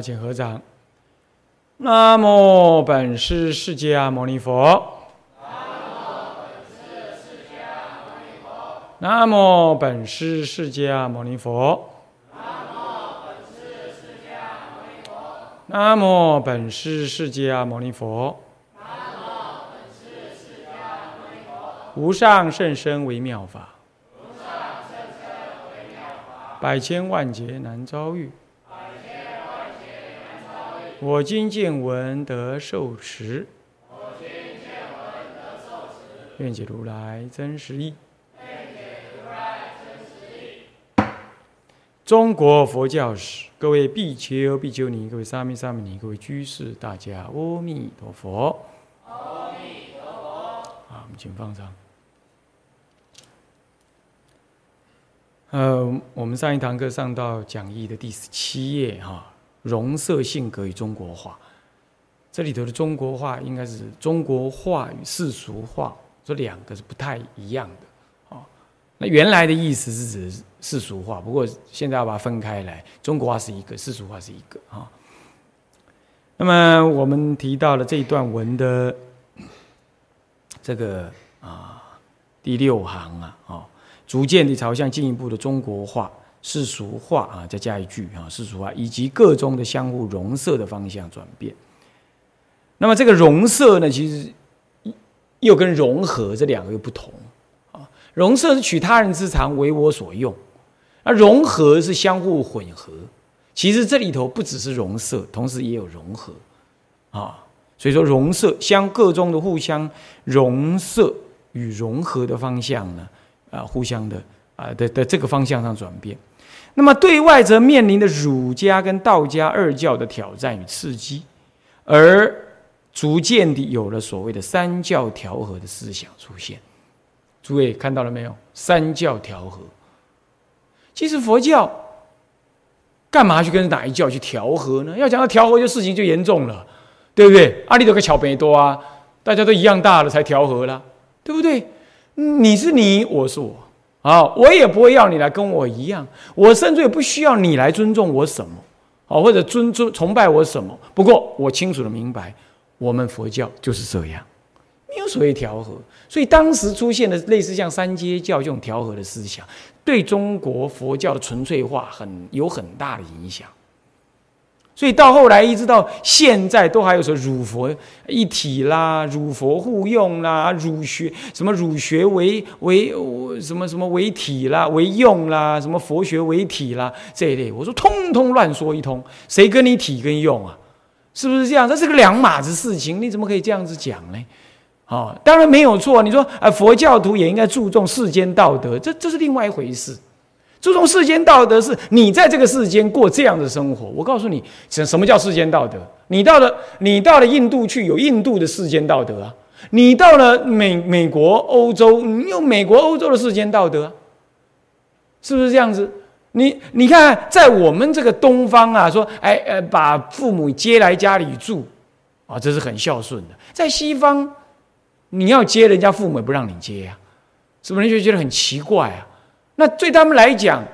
请合掌。南无本师释迦牟尼佛。南无本师释迦牟尼佛。南无本师释迦牟尼佛。南无本师释迦牟尼佛。南无本师释迦牟尼佛。无上甚深微妙法。无上甚深为妙法。百千万劫难遭遇。我今见闻得受持。我今见闻得受持愿解如来真实义。中国佛教史，各位必求必求你，各位沙弥、沙弥尼，各位居士，大家阿弥陀佛。阿弥陀佛。好，我们请放上。呃，我们上一堂课上到讲义的第十七页哈，容色性格与中国化。这里头的中国化应该是中国化与世俗化这两个是不太一样的啊。那原来的意思是指世俗化，不过现在要把它分开来，中国化是一个，世俗化是一个啊。那么我们提到了这一段文的这个啊第六行啊，哦。逐渐地朝向进一步的中国化、世俗化啊，再加一句啊，世俗化以及各中的相互融色的方向转变。那么这个融色呢，其实又跟融合这两个又不同啊。融色是取他人之长为我所用，而融合是相互混合。其实这里头不只是融色，同时也有融合啊。所以说融色相各中的互相融色与融合的方向呢？啊，互相的啊的的这个方向上转变，那么对外则面临的儒家跟道家二教的挑战与刺激，而逐渐的有了所谓的三教调和的思想出现。诸位看到了没有？三教调和，其实佛教干嘛去跟哪一教去调和呢？要讲到调和，就事情就严重了，对不对？阿里都个巧贝多啊，大家都一样大了才调和了，对不对？你是你，我是我，啊，我也不会要你来跟我一样，我甚至也不需要你来尊重我什么，啊，或者尊重崇拜我什么。不过我清楚的明白，我们佛教就是这样，没有所谓调和。所以当时出现的类似像三阶教这种调和的思想，对中国佛教的纯粹化很有很大的影响。所以到后来一直到现在，都还有说儒佛一体啦，儒佛互用啦，儒学什么儒学为为什么什么为体啦，为用啦，什么佛学为体啦这一类，我说通通乱说一通，谁跟你体跟用啊？是不是这样？这是个两码子事情，你怎么可以这样子讲呢？啊，当然没有错。你说啊，佛教徒也应该注重世间道德，这这是另外一回事。注重世间道德，是你在这个世间过这样的生活。我告诉你，什什么叫世间道德？你到了，你到了印度去，有印度的世间道德啊；你到了美美国、欧洲，你有美国、欧洲的世间道德，是不是这样子？你你看，在我们这个东方啊，说，哎呃，把父母接来家里住，啊，这是很孝顺的。在西方，你要接人家父母，不让你接呀，是不是？人就觉得很奇怪啊。那对他们来讲，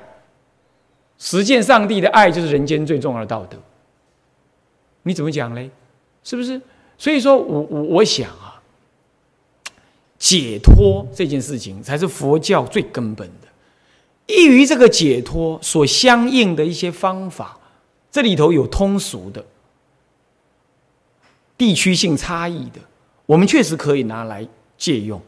实践上帝的爱就是人间最重要的道德。你怎么讲嘞？是不是？所以说我我我想啊，解脱这件事情才是佛教最根本的。易于这个解脱所相应的一些方法，这里头有通俗的、地区性差异的，我们确实可以拿来借用，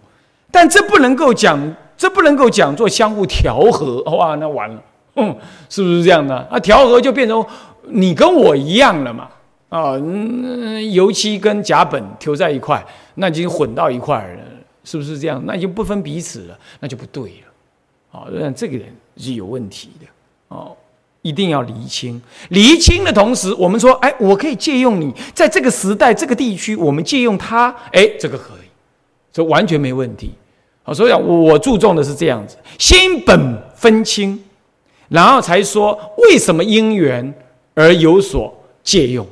但这不能够讲。这不能够讲做相互调和，哇，那完了，嗯，是不是这样的？啊，调和就变成你跟我一样了嘛，啊，油漆跟甲苯调在一块，那已经混到一块了，是不是这样？那就不分彼此了，那就不对了，啊，那这个人是有问题的，哦，一定要厘清，厘清的同时，我们说，哎，我可以借用你，在这个时代、这个地区，我们借用它，哎，这个可以，这完全没问题。所以，我注重的是这样子，先本分清，然后才说为什么因缘而有所借用，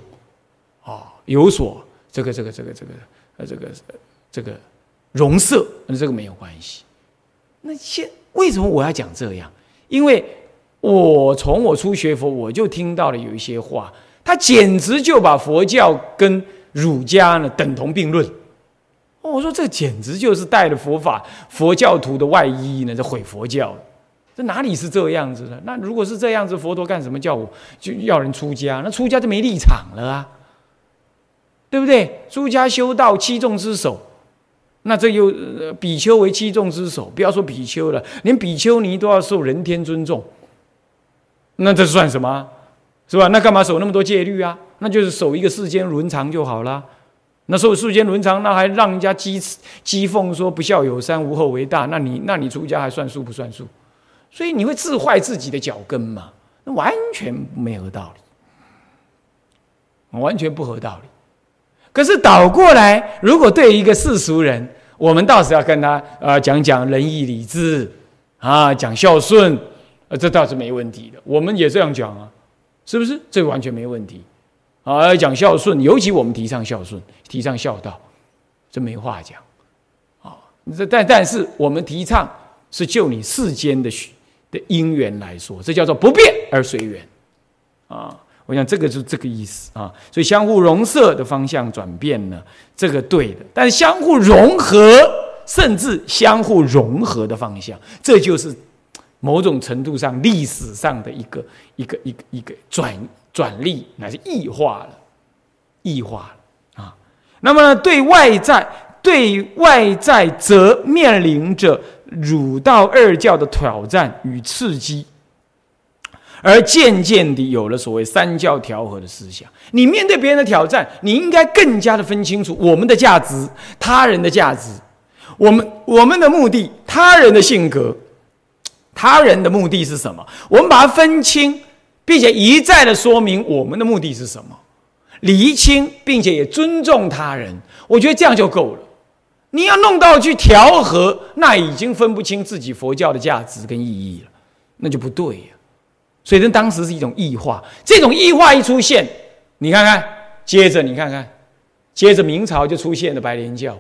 啊，有所这个这个这个这个呃这个这个容色，那这个没有关系。那现为什么我要讲这样？因为我从我初学佛，我就听到了有一些话，他简直就把佛教跟儒家呢等同并论。我说这简直就是带着佛法佛教徒的外衣呢，在毁佛教。这哪里是这样子的？那如果是这样子，佛陀干什么叫我就要人出家？那出家就没立场了啊，对不对？出家修道七众之首，那这又比丘为七众之首，不要说比丘了，连比丘尼都要受人天尊重，那这算什么？是吧？那干嘛守那么多戒律啊？那就是守一个世间伦常就好了。那受世间伦常，那还让人家讥讥讽说不孝有三，无后为大。那你那你出家还算数不算数？所以你会自坏自己的脚跟嘛？那完全没有道理，完全不合道理。可是倒过来，如果对一个世俗人，我们倒是要跟他啊讲讲仁义礼智啊，讲孝顺，呃，这倒是没问题的。我们也这样讲啊，是不是？这完全没问题。啊，讲孝顺，尤其我们提倡孝顺，提倡孝道，这没话讲。啊，这但但是我们提倡是就你世间的的因缘来说，这叫做不变而随缘。啊，我想这个是这个意思啊。所以相互融摄的方向转变呢，这个对的。但是相互融合，甚至相互融合的方向，这就是某种程度上历史上的一个一个一个一个转。转力乃是异化了，异化了啊！那么对外在，对外在则面临着儒道二教的挑战与刺激，而渐渐地有了所谓三教调和的思想。你面对别人的挑战，你应该更加的分清楚我们的价值、他人的价值，我们我们的目的、他人的性格、他人的目的是什么？我们把它分清。并且一再的说明我们的目的是什么，厘清，并且也尊重他人，我觉得这样就够了。你要弄到去调和，那已经分不清自己佛教的价值跟意义了，那就不对呀。所以，这当时是一种异化。这种异化一出现，你看看，接着你看看，接着明朝就出现了白莲教。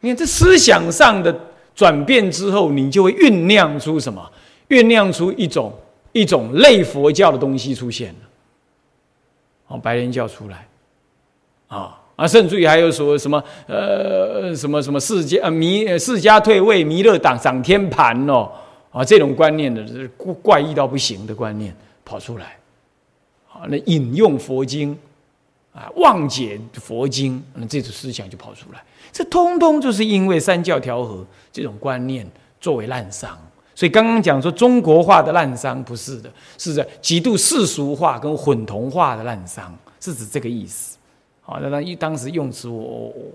你看这思想上的转变之后，你就会酝酿出什么？酝酿出一种。一种类佛教的东西出现了，哦，白莲教出来，啊啊，甚至于还有说什么呃什么什么释迦弥释迦退位弥勒党掌天盘哦。啊这种观念的怪异到不行的观念跑出来，啊那引用佛经啊妄解佛经那这种思想就跑出来，这通通就是因为三教调和这种观念作为滥觞。所以刚刚讲说中国化的滥觞不是的，是在极度世俗化跟混同化的滥觞，是指这个意思。好，那当当时用词我我我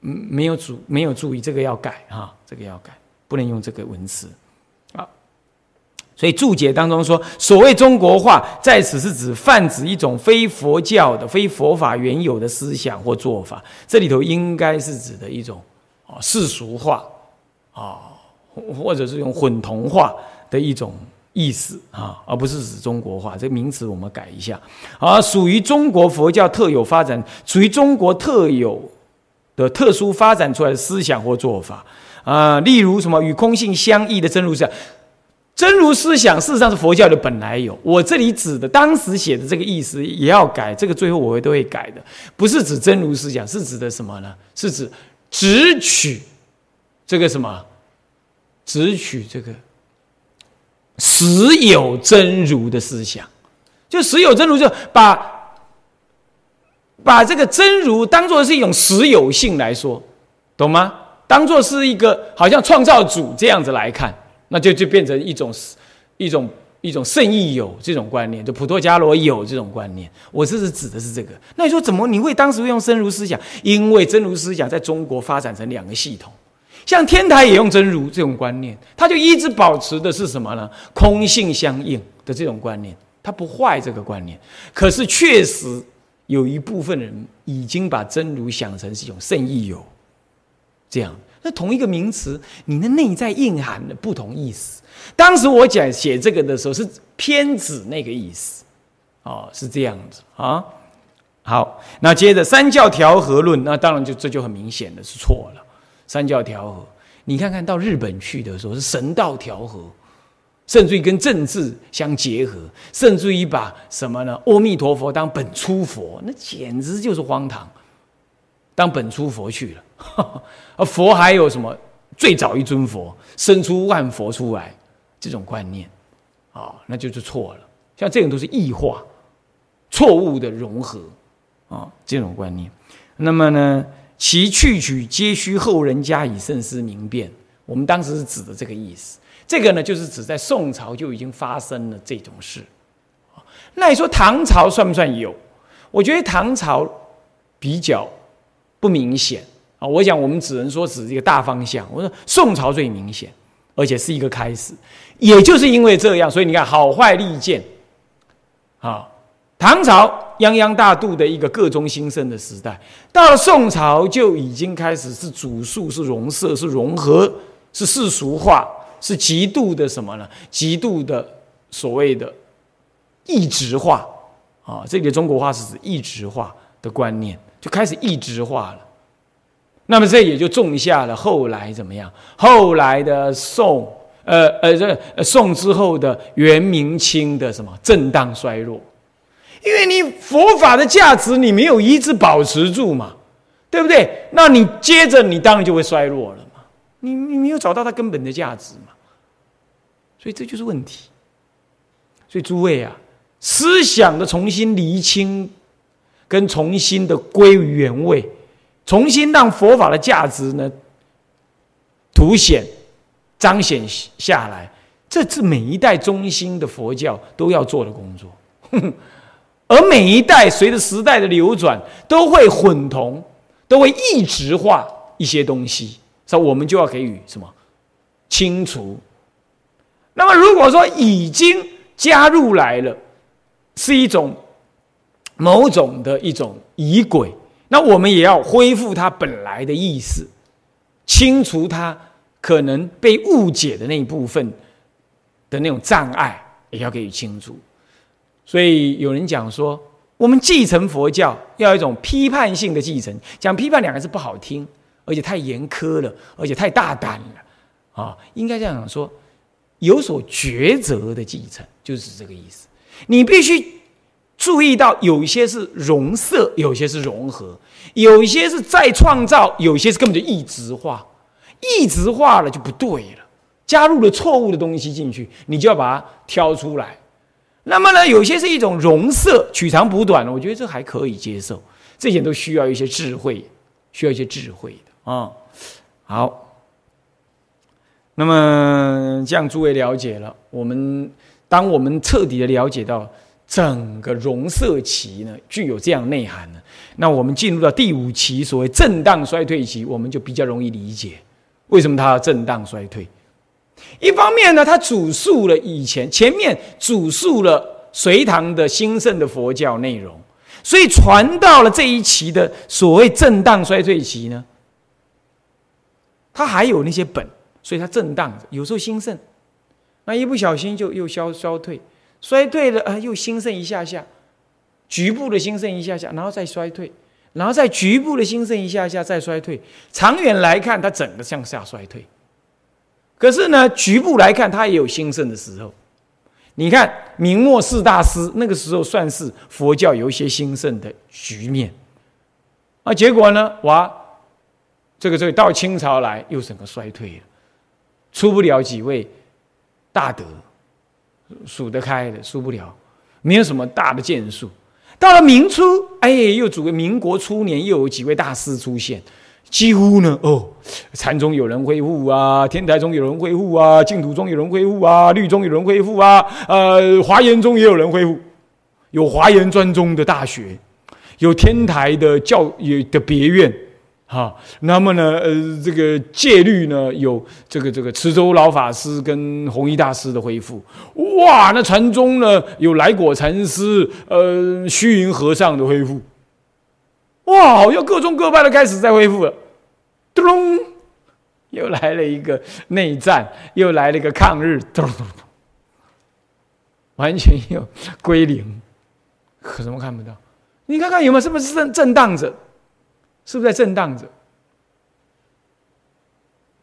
嗯没有注没有注意，这个要改哈，这个要改，不能用这个文词啊。所以注解当中说，所谓中国化，在此是指泛指一种非佛教的、非佛法原有的思想或做法。这里头应该是指的一种啊世俗化啊。或者是用混同化的一种意思啊，而不是指中国化。这个名词我们改一下，啊，属于中国佛教特有发展，属于中国特有的特殊发展出来的思想或做法啊。例如什么与空性相异的真如思想，真如思想事实上是佛教的本来有。我这里指的当时写的这个意思也要改，这个最后我会都会改的，不是指真如思想，是指的什么呢？是指只取这个什么？只取这个实有真如的思想，就实有真如，就把把这个真如当做是一种实有性来说，懂吗？当做是一个好像创造主这样子来看，那就就变成一种一种一种圣意有这种观念，就普陀伽罗有这种观念。我这是指的是这个。那你说怎么你会当时会用真如思想？因为真如思想在中国发展成两个系统。像天台也用真如这种观念，他就一直保持的是什么呢？空性相应的这种观念，他不坏这个观念。可是确实有一部分人已经把真如想成是一种圣意有，这样。那同一个名词，你的内在蕴含的不同意思。当时我讲写这个的时候是偏指那个意思，哦，是这样子啊。好，那接着三教调和论，那当然就这就很明显的是错了。三教调和，你看看到日本去的时候是神道调和，甚至于跟政治相结合，甚至于把什么呢？阿弥陀佛当本初佛，那简直就是荒唐。当本初佛去了，而 佛还有什么？最早一尊佛生出万佛出来，这种观念啊，那就是错了。像这种都是异化、错误的融合啊，这种观念。那么呢，其去取皆需后人加以慎思明辨。我们当时是指的这个意思。这个呢，就是指在宋朝就已经发生了这种事。那你说唐朝算不算有？我觉得唐朝比较不明显啊。我讲我们只能说指一个大方向。我说宋朝最明显，而且是一个开始。也就是因为这样，所以你看好坏利见啊。唐朝泱泱大度的一个各中兴盛的时代，到了宋朝就已经开始是主述、是融色、是融合、是世俗化。是极度的什么呢？极度的所谓的异质化啊！这里的中国化是指异质化的观念，就开始异质化了。那么这也就种下了后来怎么样？后来的宋，呃呃，这宋之后的元明清的什么震荡衰弱？因为你佛法的价值你没有一直保持住嘛，对不对？那你接着你当然就会衰落了嘛。你你没有找到它根本的价值嘛？所以这就是问题。所以诸位啊，思想的重新厘清，跟重新的归于原位，重新让佛法的价值呢凸显、彰显下来，这是每一代中心的佛教都要做的工作。而每一代随着时代的流转，都会混同，都会异质化一些东西。所以我们就要给予什么清除。那么如果说已经加入来了，是一种某种的一种仪轨，那我们也要恢复它本来的意思，清除它可能被误解的那一部分的那种障碍，也要给予清除。所以有人讲说，我们继承佛教要一种批判性的继承，讲批判两个字不好听。而且太严苛了，而且太大胆了，啊，应该这样说，有所抉择的继承就是这个意思。你必须注意到，有一些是融色，有些是融合，有一些是再创造，有些是根本就异质化。异质化了就不对了，加入了错误的东西进去，你就要把它挑出来。那么呢，有些是一种容色，取长补短了，我觉得这还可以接受。这些都需要一些智慧，需要一些智慧的。啊，好。那么这样诸位了解了，我们当我们彻底的了解到整个容色期呢具有这样内涵呢，那我们进入到第五期所谓震荡衰退期，我们就比较容易理解为什么它要震荡衰退。一方面呢，它主述了以前前面主述了隋唐的兴盛的佛教内容，所以传到了这一期的所谓震荡衰退期呢。它还有那些本，所以它震荡，有时候兴盛，那一不小心就又消消退，衰退了啊，又兴盛一下下，局部的兴盛一下下，然后再衰退，然后再局部的兴盛一下下，再衰退。长远来看，它整个向下衰退。可是呢，局部来看，它也有兴盛的时候。你看明末四大师那个时候，算是佛教有一些兴盛的局面，啊，结果呢，哇！这个这个到清朝来又整个衰退了，出不了几位大德，数得开的出不了，没有什么大的建树。到了明初，哎，又组个民国初年又有几位大师出现，几乎呢，哦，禅宗有人恢复啊，天台宗有人恢复啊，净土宗有人恢复啊，律宗有人恢复啊，呃，华严宗也有人恢复，有华严专宗的大学，有天台的教也的别院。哈，那么呢，呃，这个戒律呢，有这个这个池州老法师跟弘一大师的恢复，哇，那禅宗呢，有来果禅师，呃，虚云和尚的恢复，哇，好像各宗各派的开始在恢复了，咚，又来了一个内战，又来了一个抗日，咚咚咚，完全又归零，可什么看不到？你看看有没有是不是震震荡着？是不是在震荡着？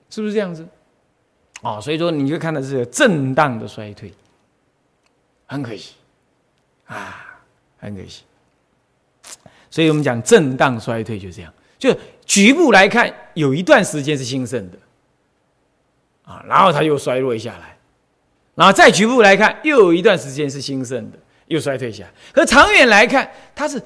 是不是这样子？哦，所以说你就看到是震荡的衰退，很可惜啊，很可惜。所以我们讲震荡衰退就这样，就局部来看，有一段时间是兴盛的，啊，然后它又衰落下来，然后再局部来看，又有一段时间是兴盛的，又衰退下来。可长远来看，它是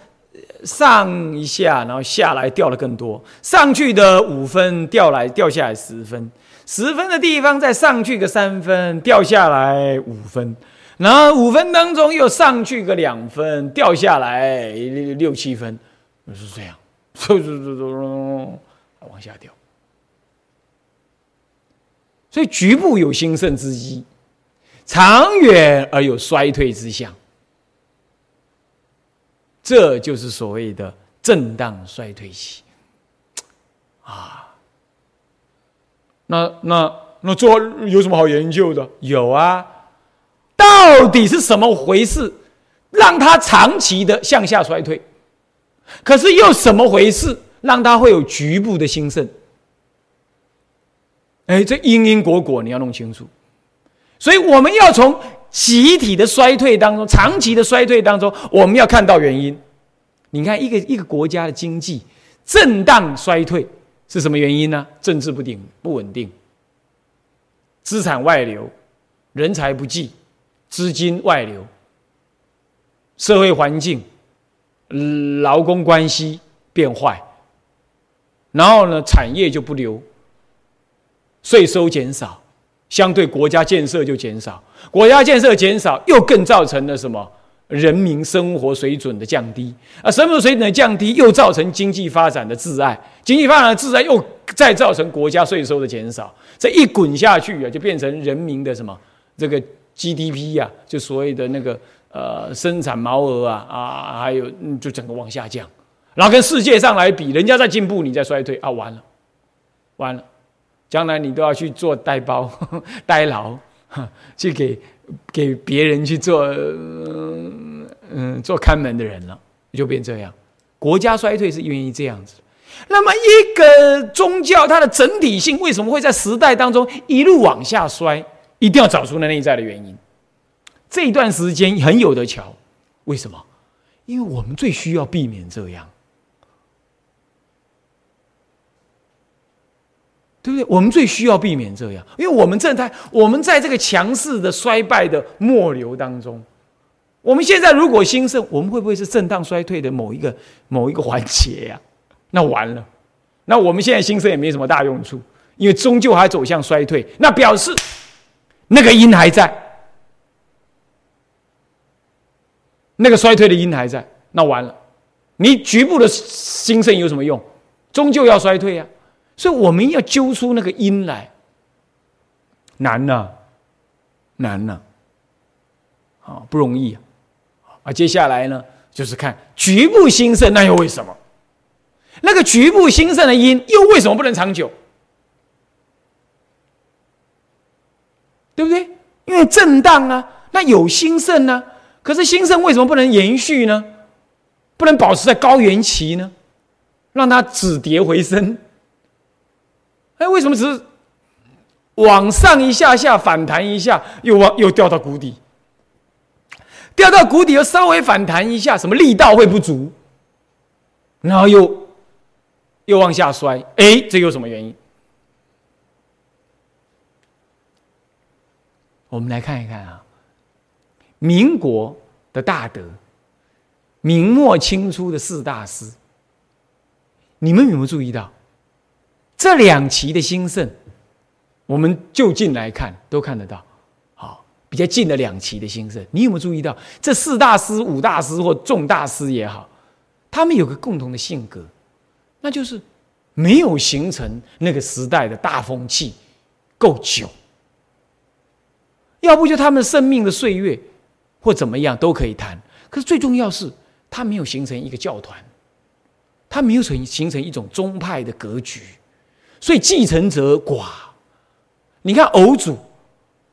上一下，然后下来掉了更多，上去的五分掉来掉下来十分。十分的地方再上去个三分，掉下来五分，然后五分当中又上去个两分，掉下来六七分，是这样，走走走走，往下掉。所以局部有兴盛之机，长远而有衰退之象，这就是所谓的震荡衰退期啊。那那那做有什么好研究的？有啊，到底是什么回事，让它长期的向下衰退？可是又什么回事，让它会有局部的兴盛？哎，这因因果果你要弄清楚。所以我们要从集体的衰退当中，长期的衰退当中，我们要看到原因。你看，一个一个国家的经济震荡衰退。是什么原因呢？政治不定不稳定，资产外流，人才不济，资金外流，社会环境，劳工关系变坏，然后呢，产业就不流，税收减少，相对国家建设就减少，国家建设减少，又更造成了什么？人民生活水准的降低。啊，生活水准的降低又造成经济发展的滞碍，经济发展的滞碍又再造成国家税收的减少，这一滚下去啊，就变成人民的什么？这个 GDP 呀，就所谓的那个呃生产毛额啊啊，还有就整个往下降，然后跟世界上来比，人家在进步，你在衰退啊，完了，完了，将来你都要去做代包、代劳，去给。给别人去做，嗯，做看门的人了，就变这样。国家衰退是愿意这样子。那么，一个宗教它的整体性为什么会在时代当中一路往下衰？一定要找出那内在的原因。这一段时间很有的瞧，为什么？因为我们最需要避免这样。对不对？我们最需要避免这样，因为我们正在我们在这个强势的衰败的末流当中。我们现在如果兴盛，我们会不会是震荡衰退的某一个某一个环节呀？那完了，那我们现在兴盛也没什么大用处，因为终究还走向衰退。那表示那个因还在，那个衰退的因还在，那完了，你局部的兴盛有什么用？终究要衰退呀。所以我们要揪出那个因来，难呐，难呐，啊，不容易啊！啊，接下来呢，就是看局部兴盛，那又为什么？那个局部兴盛的因，又为什么不能长久？对不对？因为震荡啊，那有兴盛呢，可是兴盛为什么不能延续呢？不能保持在高原期呢？让它止跌回升？哎，为什么只是往上一下下反弹一下，又往又掉到谷底？掉到谷底又稍微反弹一下，什么力道会不足？然后又又往下摔？哎，这有什么原因？我们来看一看啊，民国的大德，明末清初的四大师，你们有没有注意到？这两期的兴盛，我们就近来看都看得到，好，比较近的两期的兴盛，你有没有注意到？这四大师、五大师或众大师也好，他们有个共同的性格，那就是没有形成那个时代的大风气够久，要不就他们生命的岁月或怎么样都可以谈，可是最重要是他没有形成一个教团，他没有成形成一种宗派的格局。所以继承者寡，你看偶主，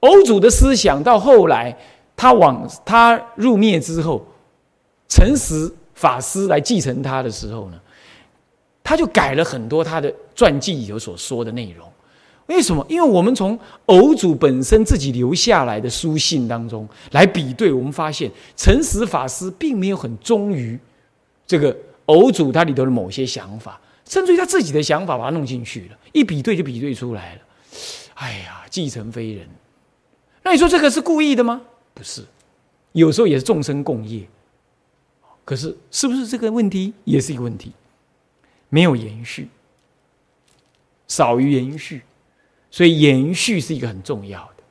偶主的思想到后来，他往他入灭之后，诚实法师来继承他的时候呢，他就改了很多他的传记有所说的内容。为什么？因为我们从偶主本身自己留下来的书信当中来比对，我们发现诚实法师并没有很忠于这个偶主他里头的某些想法，甚至于他自己的想法把它弄进去了，一比对就比对出来了。哎呀，继承非人。那你说这个是故意的吗？不是，有时候也是众生共业。可是是不是这个问题也是一个问题？没有延续，少于延续。所以延续是一个很重要的，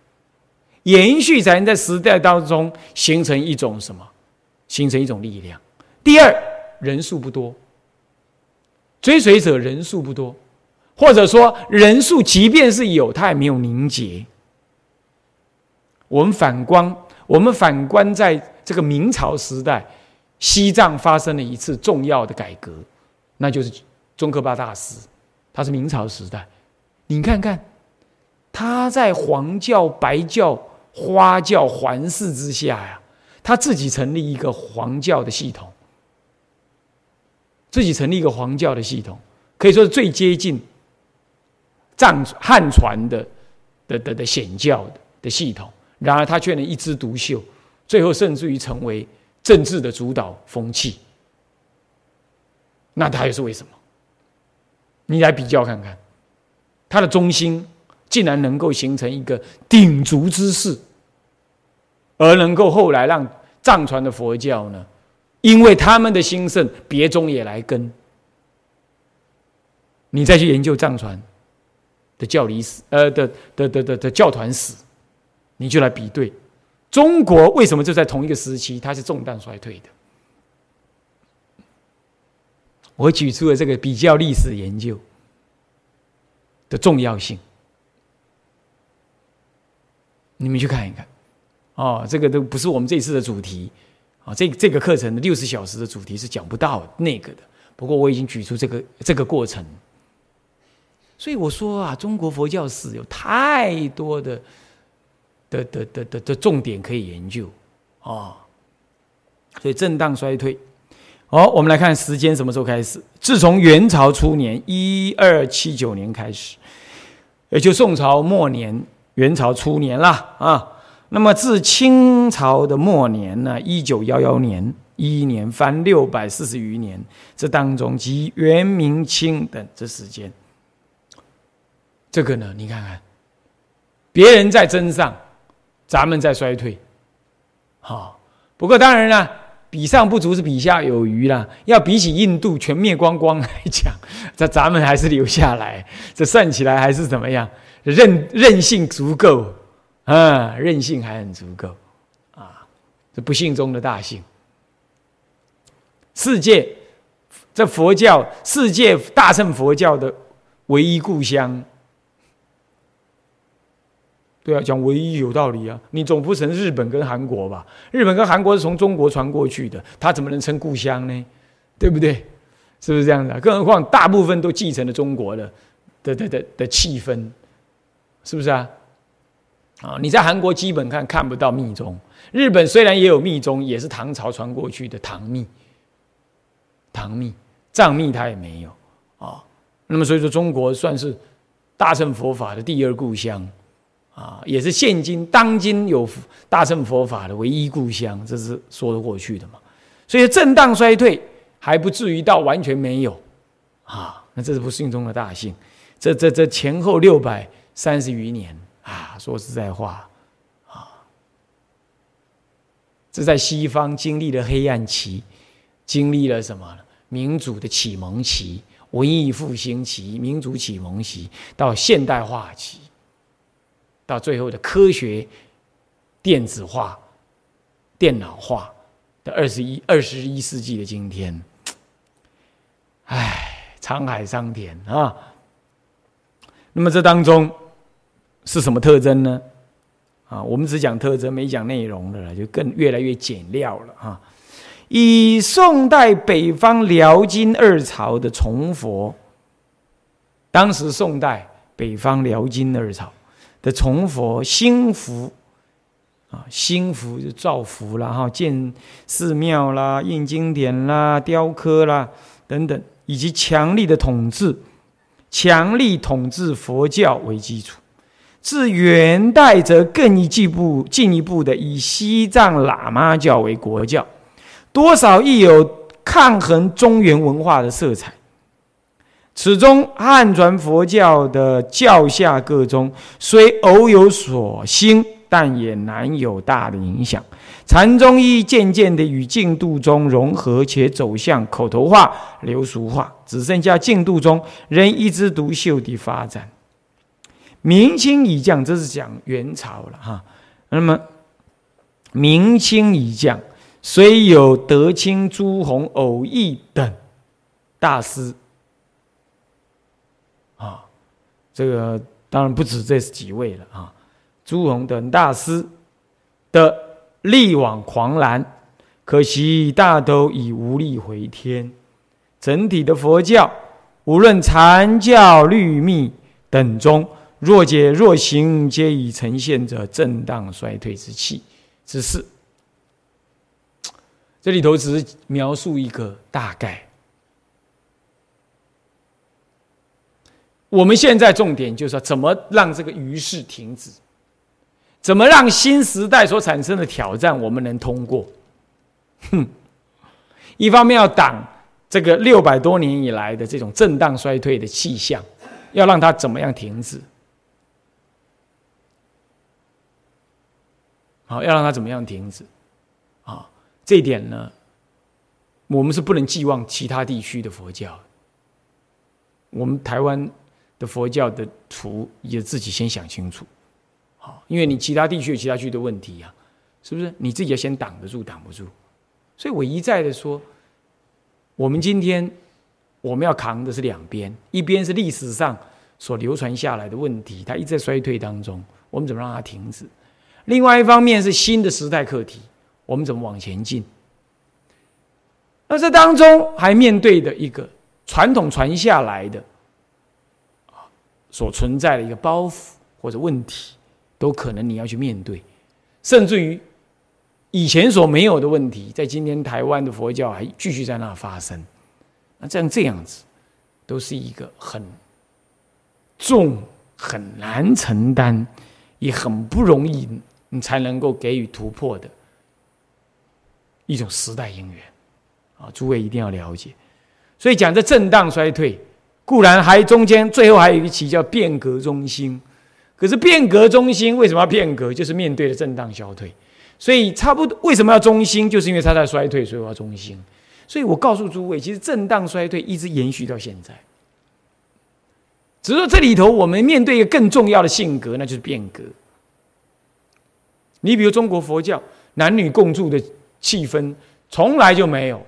延续才能在时代当中形成一种什么？形成一种力量。第二，人数不多，追随者人数不多，或者说人数即便是有，它也没有凝结。我们反观，我们反观在这个明朝时代，西藏发生了一次重要的改革，那就是宗喀巴大师，他是明朝时代，你看看。他在黄教、白教、花教环视之下呀，他自己成立一个黄教的系统，自己成立一个黄教的系统，可以说是最接近藏汉传的的的的显教的的系统。然而他却能一枝独秀，最后甚至于成为政治的主导风气。那他又是为什么？你来比较看看，他的中心。竟然能够形成一个鼎足之势，而能够后来让藏传的佛教呢，因为他们的兴盛，别宗也来跟。你再去研究藏传的教理史，呃的的的的的教团史，你就来比对中国为什么就在同一个时期，它是重大衰退的。我举出了这个比较历史研究的重要性。你们去看一看，哦，这个都不是我们这次的主题，啊，这这个课程的六十小时的主题是讲不到那个的。不过我已经举出这个这个过程，所以我说啊，中国佛教史有太多的的的的的的重点可以研究啊。所以震荡衰退，好，我们来看时间什么时候开始？自从元朝初年一二七九年开始，也就宋朝末年。元朝初年啦，啊，那么自清朝的末年呢，一九幺幺年一一年翻六百四十余年，这当中即元、明、清等这时间，这个呢，你看看，别人在增上，咱们在衰退，好，不过当然了，比上不足是比下有余啦。要比起印度全灭光光来讲，这咱们还是留下来，这算起来还是怎么样？韧韧性足够啊，韧性还很足够啊，这不幸中的大幸。世界这佛教，世界大乘佛教的唯一故乡，对啊，讲唯一有道理啊。你总不成日本跟韩国吧？日本跟韩国是从中国传过去的，它怎么能称故乡呢？对不对？是不是这样的？更何况大部分都继承了中国的的的的的气氛。是不是啊？啊，你在韩国基本看看不到密宗，日本虽然也有密宗，也是唐朝传过去的唐密。唐密、藏密它也没有啊。那么所以说，中国算是大乘佛法的第二故乡啊，也是现今当今有大乘佛法的唯一故乡，这是说得过去的嘛。所以震荡衰退还不至于到完全没有啊。那这是不幸中的大幸。这这这前后六百。三十余年啊，说实在话，啊，这在西方经历了黑暗期，经历了什么？民主的启蒙期、文艺复兴期、民主启蒙期，到现代化期，到最后的科学电子化、电脑化的二十一二十一世纪的今天，唉，沧海桑田啊！那么这当中。是什么特征呢？啊，我们只讲特征，没讲内容的了，就更越来越简料了哈。以宋代北方辽金二朝的崇佛，当时宋代北方辽金二朝的崇佛兴福啊，兴福就造福了哈，建寺庙啦、印经典啦、雕刻啦等等，以及强力的统治。强力统治佛教为基础。至元代，则更一步进一步的以西藏喇嘛教为国教，多少亦有抗衡中原文化的色彩。此中汉传佛教的教下各宗，虽偶有所兴，但也难有大的影响。禅宗亦渐渐的与净土宗融合，且走向口头化、流俗化，只剩下净土宗仍一枝独秀的发展。明清以降，这是讲元朝了哈。那么明清以降，虽有德清、朱红、偶益等大师啊，这个当然不止这几位了啊。朱红等大师的力挽狂澜，可惜大都已无力回天。整体的佛教，无论禅教、律密等中。若解若行，皆已呈现着震荡衰退之气之势。这里头只是描述一个大概。我们现在重点就是说，怎么让这个余势停止？怎么让新时代所产生的挑战我们能通过？哼，一方面要挡这个六百多年以来的这种震荡衰退的气象，要让它怎么样停止？好，要让它怎么样停止？啊，这一点呢，我们是不能寄望其他地区的佛教。我们台湾的佛教的图也自己先想清楚，好，因为你其他地区有其他区的问题呀，是不是？你自己要先挡得住，挡不住。所以我一再的说，我们今天我们要扛的是两边，一边是历史上所流传下来的问题，它一直在衰退当中，我们怎么让它停止？另外一方面是新的时代课题，我们怎么往前进？那这当中还面对的一个传统传下来的啊，所存在的一个包袱或者问题，都可能你要去面对，甚至于以前所没有的问题，在今天台湾的佛教还继续在那发生。那这样这样子，都是一个很重、很难承担，也很不容易。你才能够给予突破的一种时代因缘啊！诸位一定要了解。所以讲这震荡衰退，固然还中间最后还有一期叫变革中心。可是变革中心为什么要变革？就是面对的震荡消退。所以差不多为什么要中心？就是因为它在衰退，所以我要中心。所以我告诉诸位，其实震荡衰退一直延续到现在。只是说这里头我们面对一个更重要的性格，那就是变革。你比如中国佛教男女共住的气氛从来就没有，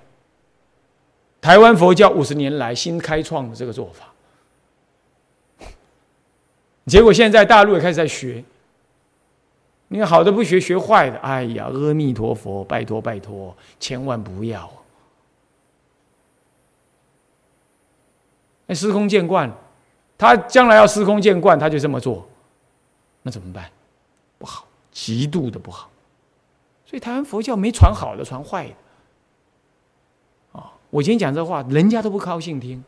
台湾佛教五十年来新开创的这个做法，结果现在大陆也开始在学。你好的不学，学坏的，哎呀，阿弥陀佛，拜托拜托，千万不要！那司空见惯，他将来要司空见惯，他就这么做，那怎么办？不好。极度的不好，所以台湾佛教没传好的，传坏的。啊，我今天讲这话，人家都不高兴听，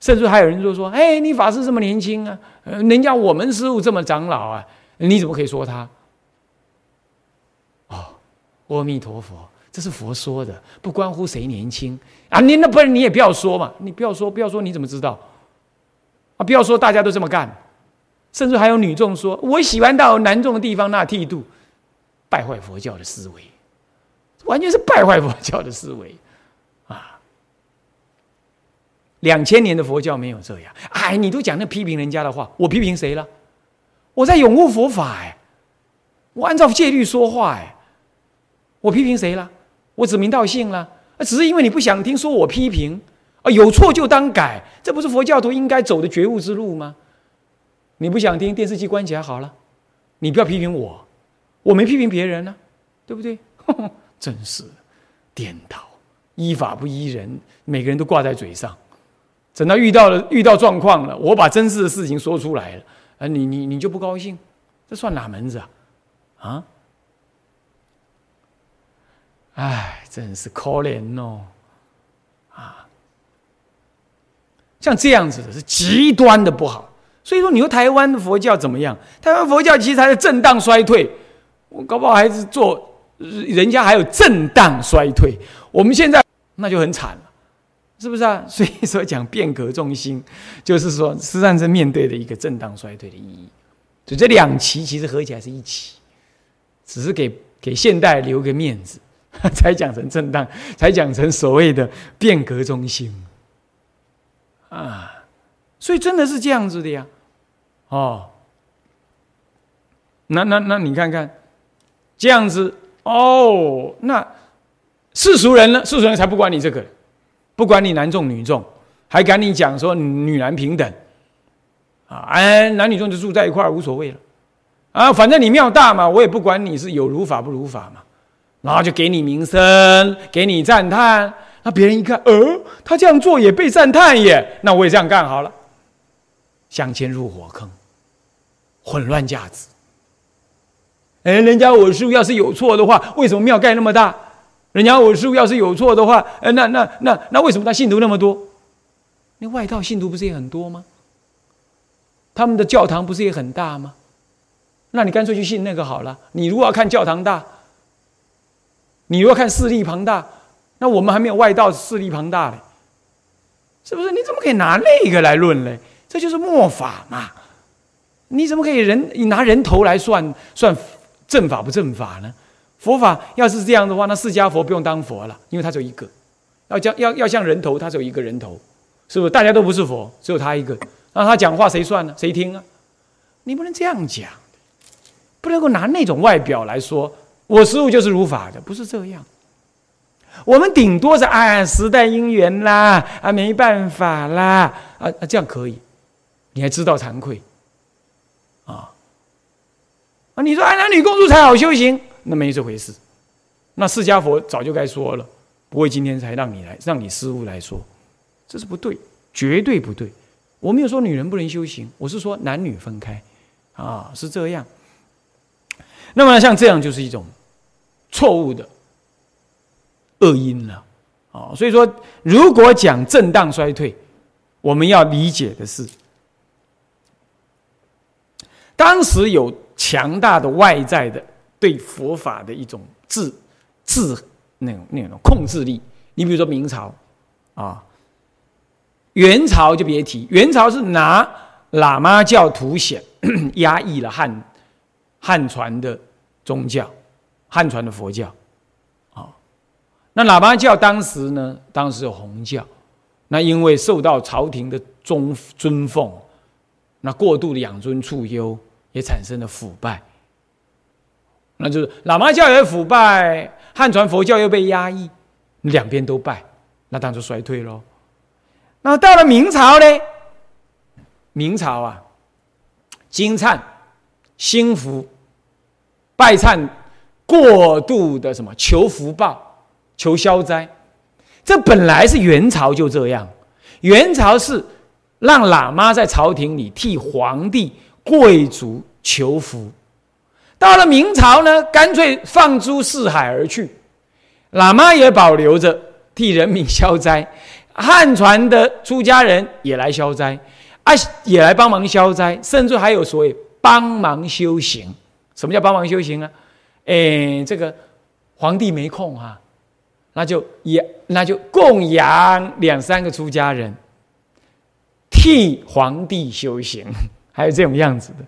甚至还有人就说：“哎，你法师这么年轻啊，人家我们师傅这么长老啊，你怎么可以说他？”哦，阿弥陀佛，这是佛说的，不关乎谁年轻啊。你那不然你也不要说嘛，你不要说，不要说，你怎么知道？啊，不要说，大家都这么干。甚至还有女众说：“我喜欢到男众的地方那剃度，败坏佛教的思维，完全是败坏佛教的思维啊！两千年的佛教没有这样。哎，你都讲那批评人家的话，我批评谁了？我在拥护佛法哎，我按照戒律说话哎，我批评谁了？我指名道姓了？只是因为你不想听，说我批评啊，有错就当改，这不是佛教徒应该走的觉悟之路吗？”你不想听，电视机关起来好了。你不要批评我，我没批评别人呢，对不对？真是颠倒，依法不依人，每个人都挂在嘴上。等到遇到了遇到状况了，我把真实的事情说出来了，啊，你你你就不高兴，这算哪门子啊？啊？哎，真是可怜哦，啊！像这样子的是极端的不好。所以说，你说台湾的佛教怎么样？台湾佛教其实还在震荡衰退，我搞不好还是做，人家还有震荡衰退，我们现在那就很惨了，是不是啊？所以说讲变革中心，就是说实际上是面对的一个震荡衰退的意义。就这两期其实合起来是一期，只是给给现代留个面子，才讲成震荡，才讲成所谓的变革中心啊。所以真的是这样子的呀。哦，那那那你看看，这样子哦，那世俗人呢？世俗人才不管你这个，不管你男众女众，还赶你讲说女男平等啊？哎，男女众就住在一块儿无所谓了啊，反正你庙大嘛，我也不管你是有如法不如法嘛，然后就给你名声，给你赞叹。那别人一看，呃，他这样做也被赞叹耶，那我也这样干好了，向前入火坑。混乱价值。哎，人家我师傅要是有错的话，为什么庙盖那么大？人家我师傅要是有错的话，呃，那那那那为什么他信徒那么多？那外道信徒不是也很多吗？他们的教堂不是也很大吗？那你干脆去信那个好了。你如果要看教堂大，你如果看势力庞大，那我们还没有外道势力庞大嘞，是不是？你怎么可以拿那个来论嘞？这就是末法嘛。你怎么可以人？你拿人头来算算正法不正法呢？佛法要是这样的话，那释迦佛不用当佛了，因为他只有一个。要讲要要像人头，他只有一个人头，是不是？大家都不是佛，只有他一个。那他讲话谁算呢？谁听啊？你不能这样讲，不能够拿那种外表来说，我师父就是如法的，不是这样。我们顶多是啊时代因缘啦，啊没办法啦，啊啊这样可以，你还知道惭愧。啊啊！你说哎，男女共住才好修行，那没这回事。那释迦佛早就该说了，不会今天才让你来，让你师傅来说，这是不对，绝对不对。我没有说女人不能修行，我是说男女分开啊，是这样。那么像这样就是一种错误的恶因了啊。所以说，如果讲震荡衰退，我们要理解的是。当时有强大的外在的对佛法的一种制制那种那种控制力。你比如说明朝啊，元朝就别提，元朝是拿喇嘛教凸显压抑了汉汉传的宗教，汉传的佛教啊。那喇嘛教当时呢，当时有红教，那因为受到朝廷的尊尊奉，那过度的养尊处优。也产生了腐败，那就是喇嘛教也腐败，汉传佛教又被压抑，两边都败，那当然就衰退喽。那到了明朝呢？明朝啊，金忏、兴福、拜忏，过度的什么求福报、求消灾，这本来是元朝就这样，元朝是让喇嘛在朝廷里替皇帝。贵族求福，到了明朝呢，干脆放诸四海而去，喇嘛也保留着替人民消灾，汉传的出家人也来消灾，啊，也来帮忙消灾，甚至还有所谓帮忙修行。什么叫帮忙修行啊？哎，这个皇帝没空啊，那就也那就供养两三个出家人，替皇帝修行。还有这种样子的，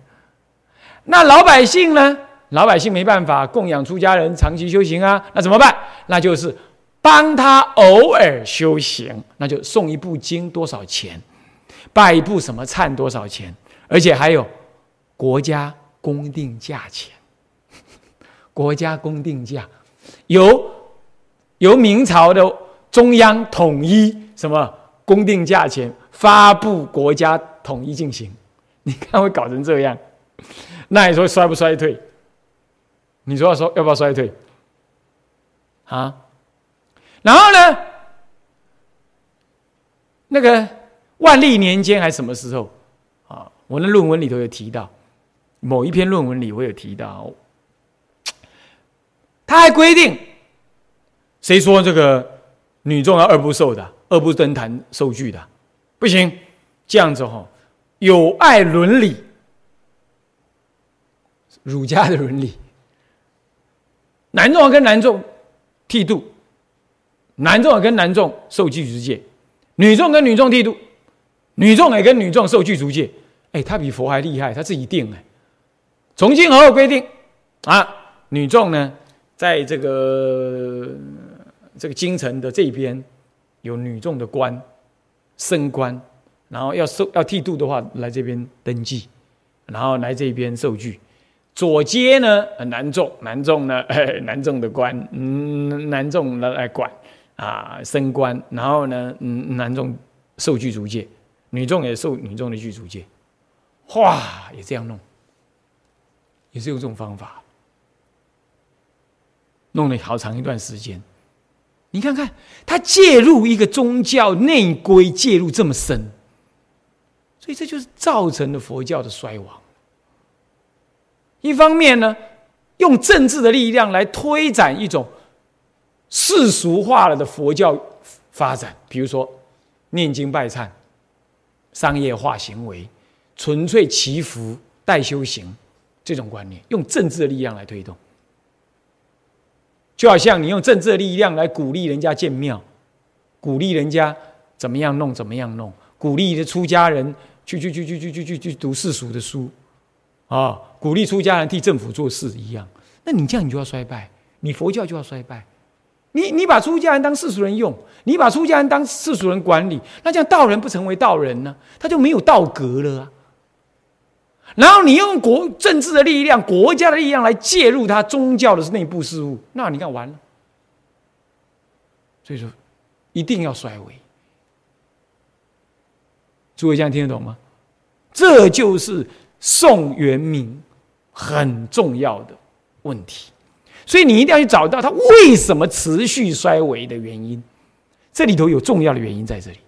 那老百姓呢？老百姓没办法供养出家人长期修行啊，那怎么办？那就是帮他偶尔修行，那就送一部经多少钱，拜一部什么忏多少钱，而且还有国家公定价钱，国家公定价由由明朝的中央统一什么公定价钱发布，国家统一进行。你看会搞成这样，那你说衰不衰退？你说要说要不要衰退？啊？然后呢？那个万历年间还是什么时候？啊？我那论文里头有提到，某一篇论文里我有提到，他还规定，谁说这个女众要二不受的，二不登坛受具的？不行，这样子吼，有爱伦理。儒家的伦理，男众跟男众剃度，男众跟男众受具足戒，女众跟女众剃度，女众也跟女众受具足戒。哎，他比佛还厉害，他自己定哎。从今而后规定啊，女众呢，在这个这个京城的这边有女众的官升官，然后要受要剃度的话，来这边登记，然后来这边受具。左街呢，男众，男众呢，男众的官，嗯，男众来来管啊，升官，然后呢，嗯，男众受具足戒，女众也受女众的具足戒，哇，也这样弄，也是用这种方法，弄了好长一段时间。你看看，他介入一个宗教内规，介入这么深，所以这就是造成了佛教的衰亡。一方面呢，用政治的力量来推展一种世俗化了的佛教发展，比如说念经拜忏、商业化行为、纯粹祈福代修行这种观念，用政治的力量来推动，就好像你用政治的力量来鼓励人家建庙，鼓励人家怎么样弄怎么样弄，鼓励的出家人去去去去去去去去读世俗的书。啊，鼓励出家人替政府做事一样，那你这样你就要衰败，你佛教就要衰败。你你把出家人当世俗人用，你把出家人当世俗人管理，那这样道人不成为道人呢？他就没有道格了啊。然后你用国政治的力量、国家的力量来介入他宗教的内部事务，那你看完了。所以说，一定要衰微。诸位这样听得懂吗？这就是。宋元明很重要的问题，所以你一定要去找到它为什么持续衰微的原因。这里头有重要的原因在这里。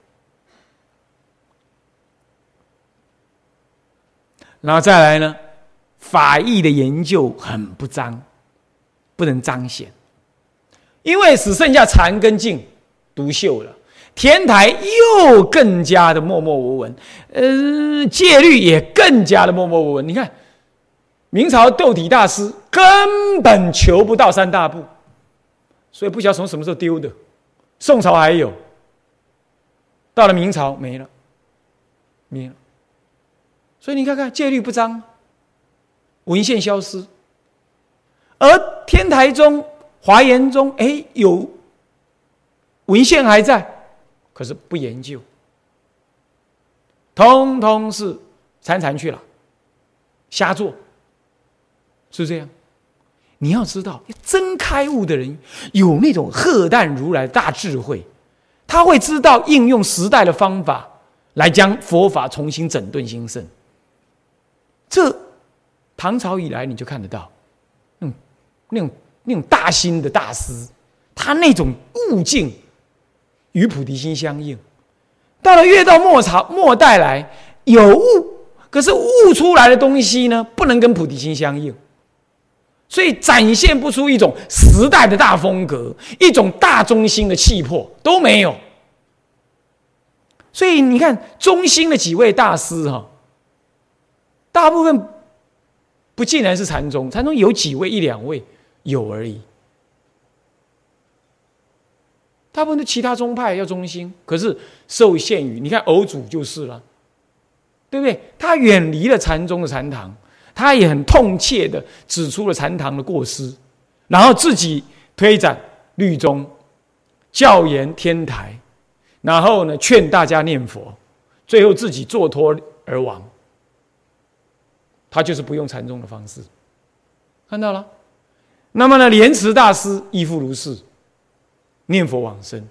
然后再来呢，法义的研究很不彰，不能彰显，因为只剩下禅跟净独秀了。天台又更加的默默无闻，呃，戒律也更加的默默无闻。你看，明朝窦体大师根本求不到三大部，所以不晓得从什么时候丢的。宋朝还有，到了明朝没了，没了。所以你看看，戒律不彰，文献消失，而天台宗、华严宗，哎，有文献还在。可是不研究，通通是参禅去了，瞎做，是这样。你要知道，真开悟的人有那种赫淡如来大智慧，他会知道应用时代的方法来将佛法重新整顿兴盛。这唐朝以来你就看得到，嗯，那种那种大心的大师，他那种悟境。与菩提心相应，到了越到末朝末代来有悟，可是悟出来的东西呢，不能跟菩提心相应，所以展现不出一种时代的大风格，一种大中心的气魄都没有。所以你看中心的几位大师哈，大部分不竟然是禅宗，禅宗有几位一两位有而已。大部分的其他宗派要中心，可是受限于你看偶主就是了，对不对？他远离了禅宗的禅堂，他也很痛切的指出了禅堂的过失，然后自己推展律宗，教研天台，然后呢劝大家念佛，最后自己坐脱而亡。他就是不用禅宗的方式，看到了。那么呢，莲池大师亦复如是。念佛往生，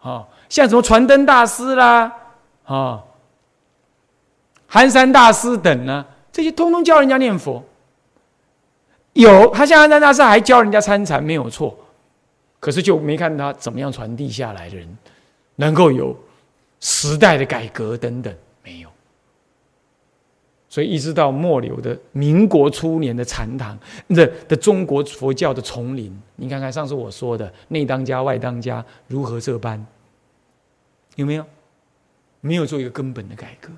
啊，像什么传灯大师啦，啊，寒山大师等呢，这些通通教人家念佛。有他像寒山大师还教人家参禅，没有错，可是就没看他怎么样传递下来的人，能够有时代的改革等等，所以一直到末流的民国初年的禅堂的的中国佛教的丛林，你看看上次我说的内当家外当家如何这般，有没有？没有做一个根本的改革。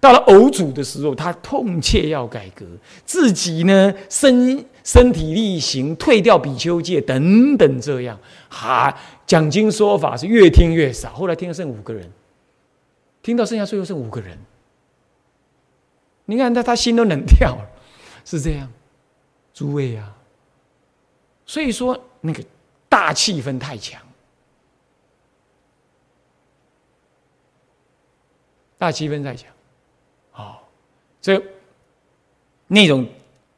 到了偶主的时候，他痛切要改革自己呢，身身体力行，退掉比丘戒等等，这样哈，讲经说法是越听越少。后来听了剩五个人，听到剩下最后剩五个人。你看他，他心都冷掉了，是这样，诸位啊。所以说，那个大气氛太强，大气氛太强。好，这那种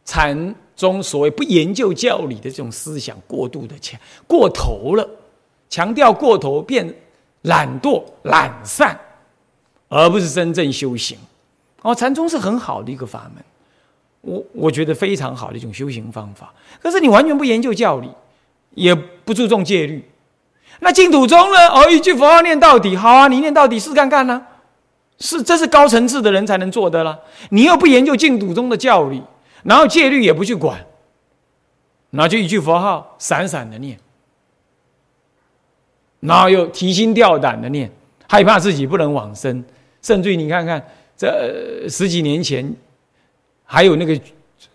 禅宗所谓不研究教理的这种思想过度的强过头了，强调过头变懒惰懒散，而不是真正修行。哦，禅宗是很好的一个法门，我我觉得非常好的一种修行方法。可是你完全不研究教理，也不注重戒律，那净土宗呢？哦，一句佛号念到底，好啊，你念到底试看看呢。是，这是高层次的人才能做的啦。你又不研究净土宗的教理，然后戒律也不去管，然后就一句佛号散散的念，然后又提心吊胆的念，害怕自己不能往生。甚至于你看看，这十几年前还有那个。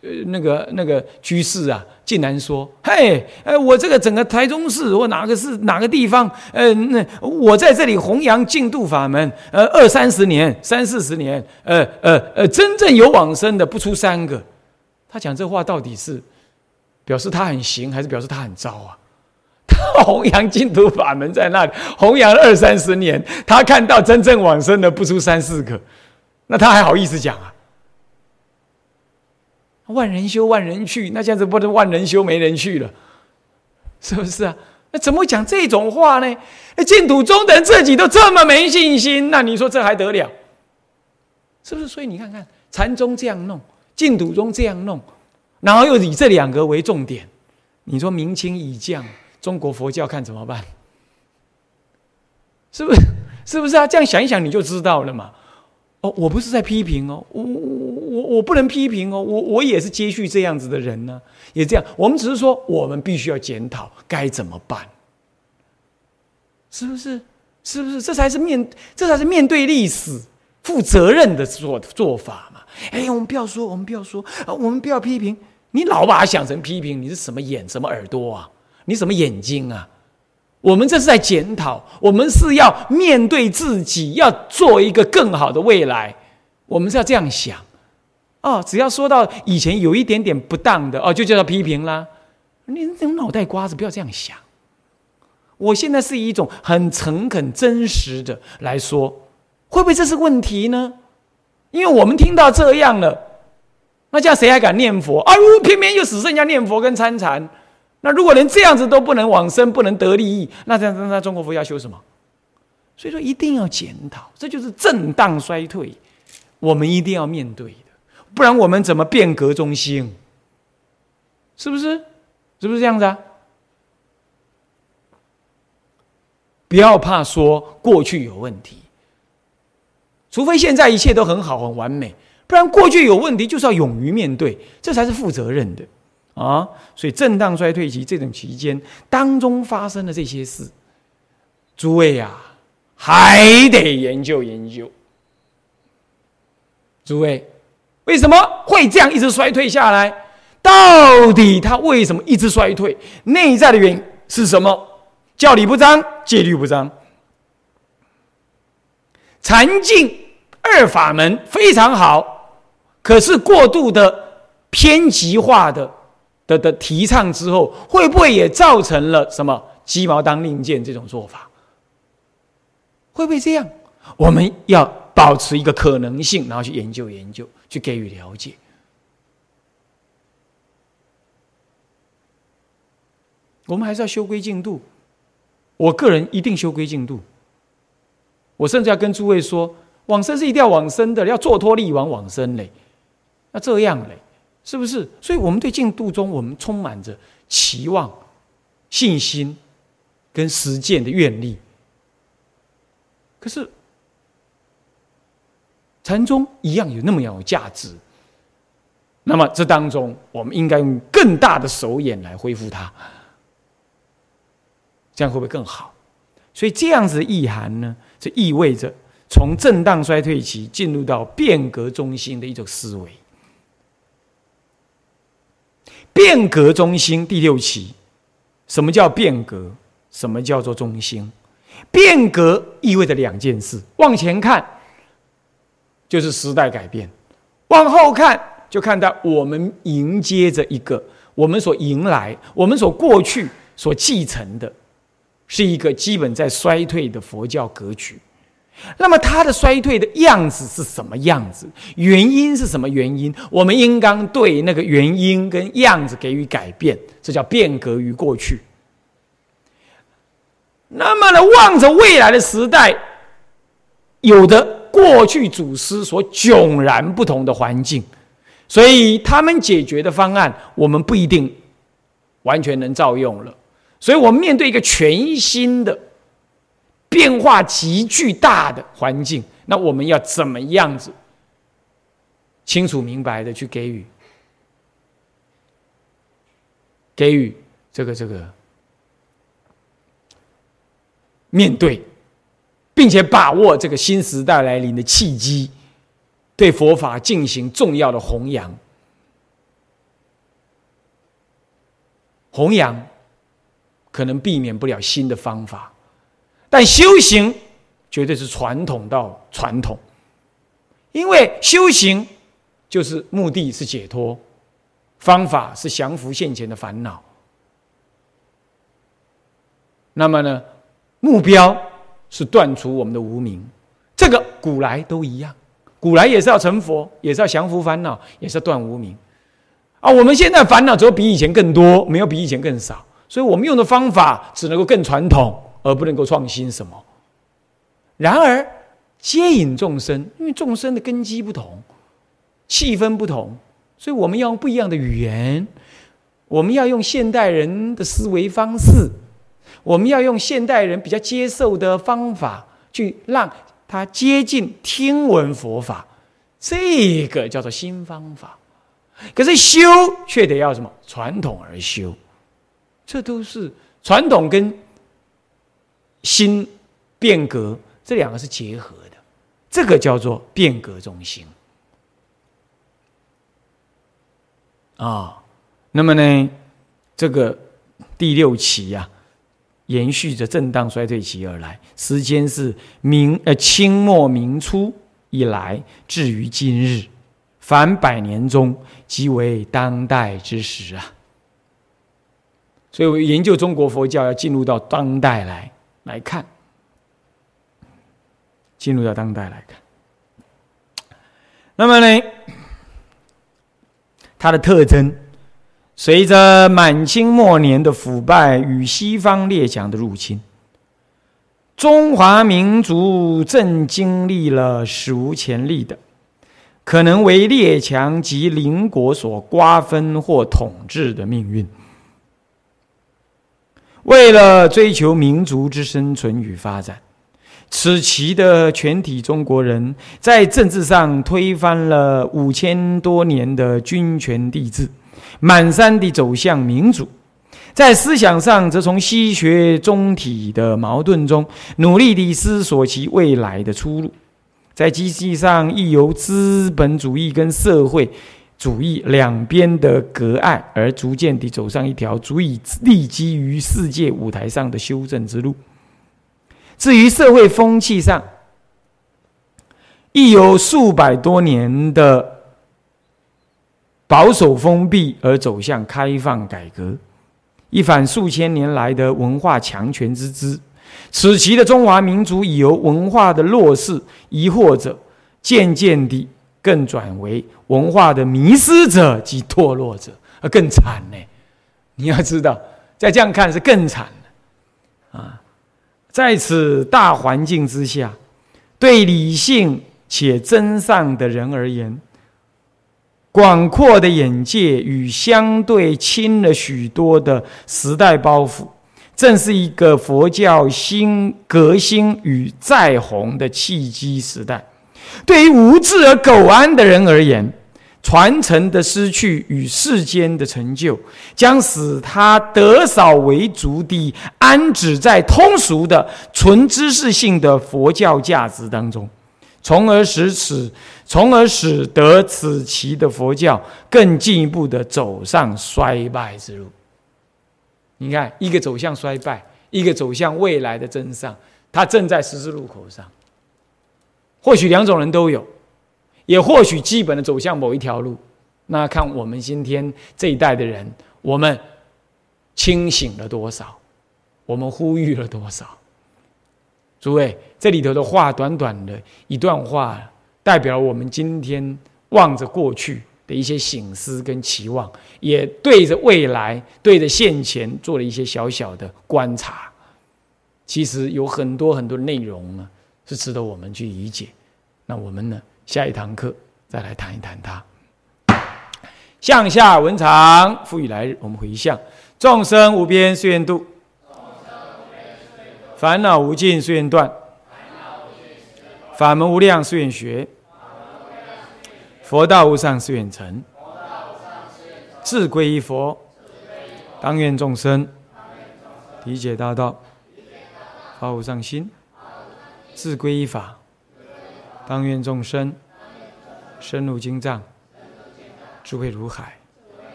呃，那个那个居士啊，竟然说：“嘿，呃，我这个整个台中市或哪个是哪个地方，呃，那我在这里弘扬净土法门，呃，二三十年、三四十年，呃呃呃，真正有往生的不出三个。”他讲这话到底是表示他很行，还是表示他很糟啊？他弘扬净土法门在那里弘扬二三十年，他看到真正往生的不出三四个，那他还好意思讲啊？万人修，万人去，那这样子不能万人修没人去了，是不是啊？那怎么会讲这种话呢？那净土中的自己都这么没信心，那你说这还得了？是不是？所以你看看禅宗这样弄，净土宗这样弄，然后又以这两个为重点，你说明清已降，中国佛教看怎么办？是不是？是不是啊？这样想一想你就知道了嘛。哦，我不是在批评哦，我我我我不能批评哦，我我也是接续这样子的人呢，也这样。我们只是说，我们必须要检讨该怎么办，是不是？是不是？这才是面，这才是面对历史负责任的做做法嘛。哎，我们不要说，我们不要说啊，我们不要批评。你老把它想成批评，你是什么眼，什么耳朵啊？你什么眼睛啊？我们这是在检讨，我们是要面对自己，要做一个更好的未来。我们是要这样想，哦，只要说到以前有一点点不当的，哦，就叫做批评啦。你这种脑袋瓜子，不要这样想。我现在是以一种很诚恳、真实的来说，会不会这是问题呢？因为我们听到这样了，那这样谁还敢念佛啊？偏偏又只剩下念佛跟参禅。那如果连这样子都不能往生，不能得利益，那这样那中国佛要修什么？所以说一定要检讨，这就是震荡衰退，我们一定要面对的，不然我们怎么变革中心？是不是？是不是这样子啊？不要怕说过去有问题，除非现在一切都很好很完美，不然过去有问题就是要勇于面对，这才是负责任的。啊，所以震荡衰退期这种期间当中发生的这些事，诸位呀，还得研究研究。诸位，为什么会这样一直衰退下来？到底它为什么一直衰退？内在的原因是什么？教理不彰，戒律不彰，禅净二法门非常好，可是过度的偏激化的。的的提倡之后，会不会也造成了什么鸡毛当令箭这种做法？会不会这样？我们要保持一个可能性，然后去研究研究，去给予了解。我们还是要修归净度。我个人一定修归净度。我甚至要跟诸位说，往生是一定要往生的，要做托利往往生嘞。那这样嘞？是不是？所以，我们对净度中，我们充满着期望、信心跟实践的愿力。可是，禅宗一样有那么样有价值。那么，这当中，我们应该用更大的手眼来恢复它，这样会不会更好？所以，这样子的意涵呢？这意味着从震荡衰退期进入到变革中心的一种思维。变革中心第六期，什么叫变革？什么叫做中心？变革意味着两件事：往前看，就是时代改变；往后看，就看到我们迎接着一个我们所迎来、我们所过去所继承的，是一个基本在衰退的佛教格局。那么它的衰退的样子是什么样子？原因是什么原因？我们应当对那个原因跟样子给予改变，这叫变革于过去。那么呢，望着未来的时代，有的过去祖师所迥然不同的环境，所以他们解决的方案，我们不一定完全能照用了。所以我们面对一个全新的。变化极巨大的环境，那我们要怎么样子清楚明白的去给予给予这个这个面对，并且把握这个新时代来临的契机，对佛法进行重要的弘扬，弘扬可能避免不了新的方法。但修行绝对是传统到传统，因为修行就是目的是解脱，方法是降服现前的烦恼。那么呢，目标是断除我们的无名。这个古来都一样，古来也是要成佛，也是要降服烦恼，也是要断无名。啊，我们现在烦恼只有比以前更多，没有比以前更少，所以我们用的方法只能够更传统。而不能够创新什么。然而，接引众生，因为众生的根基不同，气氛不同，所以我们要用不一样的语言，我们要用现代人的思维方式，我们要用现代人比较接受的方法，去让他接近听闻佛法。这个叫做新方法。可是修却得要什么？传统而修，这都是传统跟。新变革这两个是结合的，这个叫做变革中心啊。那么呢，这个第六期呀，延续着震荡衰退期而来，时间是明呃清末明初以来至于今日，凡百年中即为当代之时啊。所以，我研究中国佛教要进入到当代来。来看，进入到当代来看，那么呢，它的特征，随着满清末年的腐败与西方列强的入侵，中华民族正经历了史无前例的，可能为列强及邻国所瓜分或统治的命运。为了追求民族之生存与发展，此期的全体中国人在政治上推翻了五千多年的君权帝制，满山地走向民主；在思想上，则从西学中体的矛盾中努力地思索其未来的出路；在经济上，亦由资本主义跟社会。主义两边的隔岸，而逐渐地走上一条足以立基于世界舞台上的修正之路。至于社会风气上，亦有数百多年的保守封闭，而走向开放改革，一反数千年来的文化强权之姿。此期的中华民族已由文化的弱势疑惑者，渐渐地。更转为文化的迷失者及堕落者，而更惨呢？你要知道，在这样看是更惨的啊！在此大环境之下，对理性且真善的人而言，广阔的眼界与相对轻了许多的时代包袱，正是一个佛教新革新与再红的契机时代。对于无智而苟安的人而言，传承的失去与世间的成就，将使他得少为足地安止在通俗的纯知识性的佛教价值当中，从而使此，从而使得此期的佛教更进一步的走上衰败之路。你看，一个走向衰败，一个走向未来的真上，它正在十字路口上。或许两种人都有。也或许基本的走向某一条路，那看我们今天这一代的人，我们清醒了多少，我们呼吁了多少？诸位，这里头的话，短短的一段话，代表我们今天望着过去的一些醒思跟期望，也对着未来、对着现前做了一些小小的观察。其实有很多很多内容呢，是值得我们去理解。那我们呢？下一堂课再来谈一谈它。向下文长，复以来日，我们回向：众生无边誓愿度，烦恼无尽誓愿断，法门无量誓愿学，佛道无上誓愿成，自归依佛，当愿众生理解大道，发无上心，自归依法。当愿众生深入经藏，智慧如海，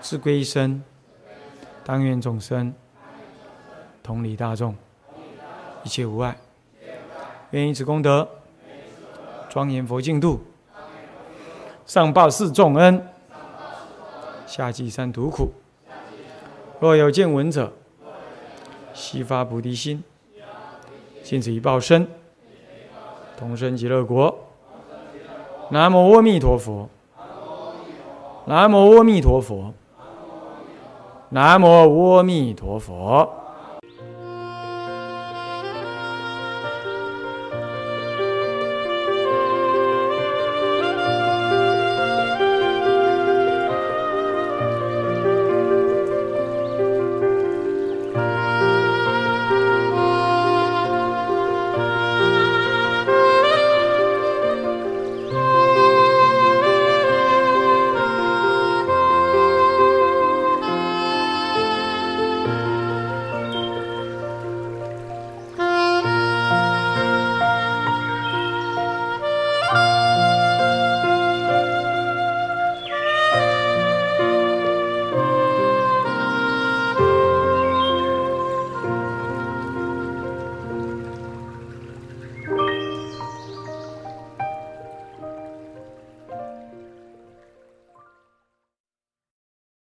自归一生。当愿众生同理大众，一切无碍。愿以此功德，庄严佛净土，上报四重恩，下济三途苦。若有见闻者，悉发菩提心，尽此一报身。同生极乐国。南无阿弥陀佛。南无阿弥陀佛。南无阿弥陀佛。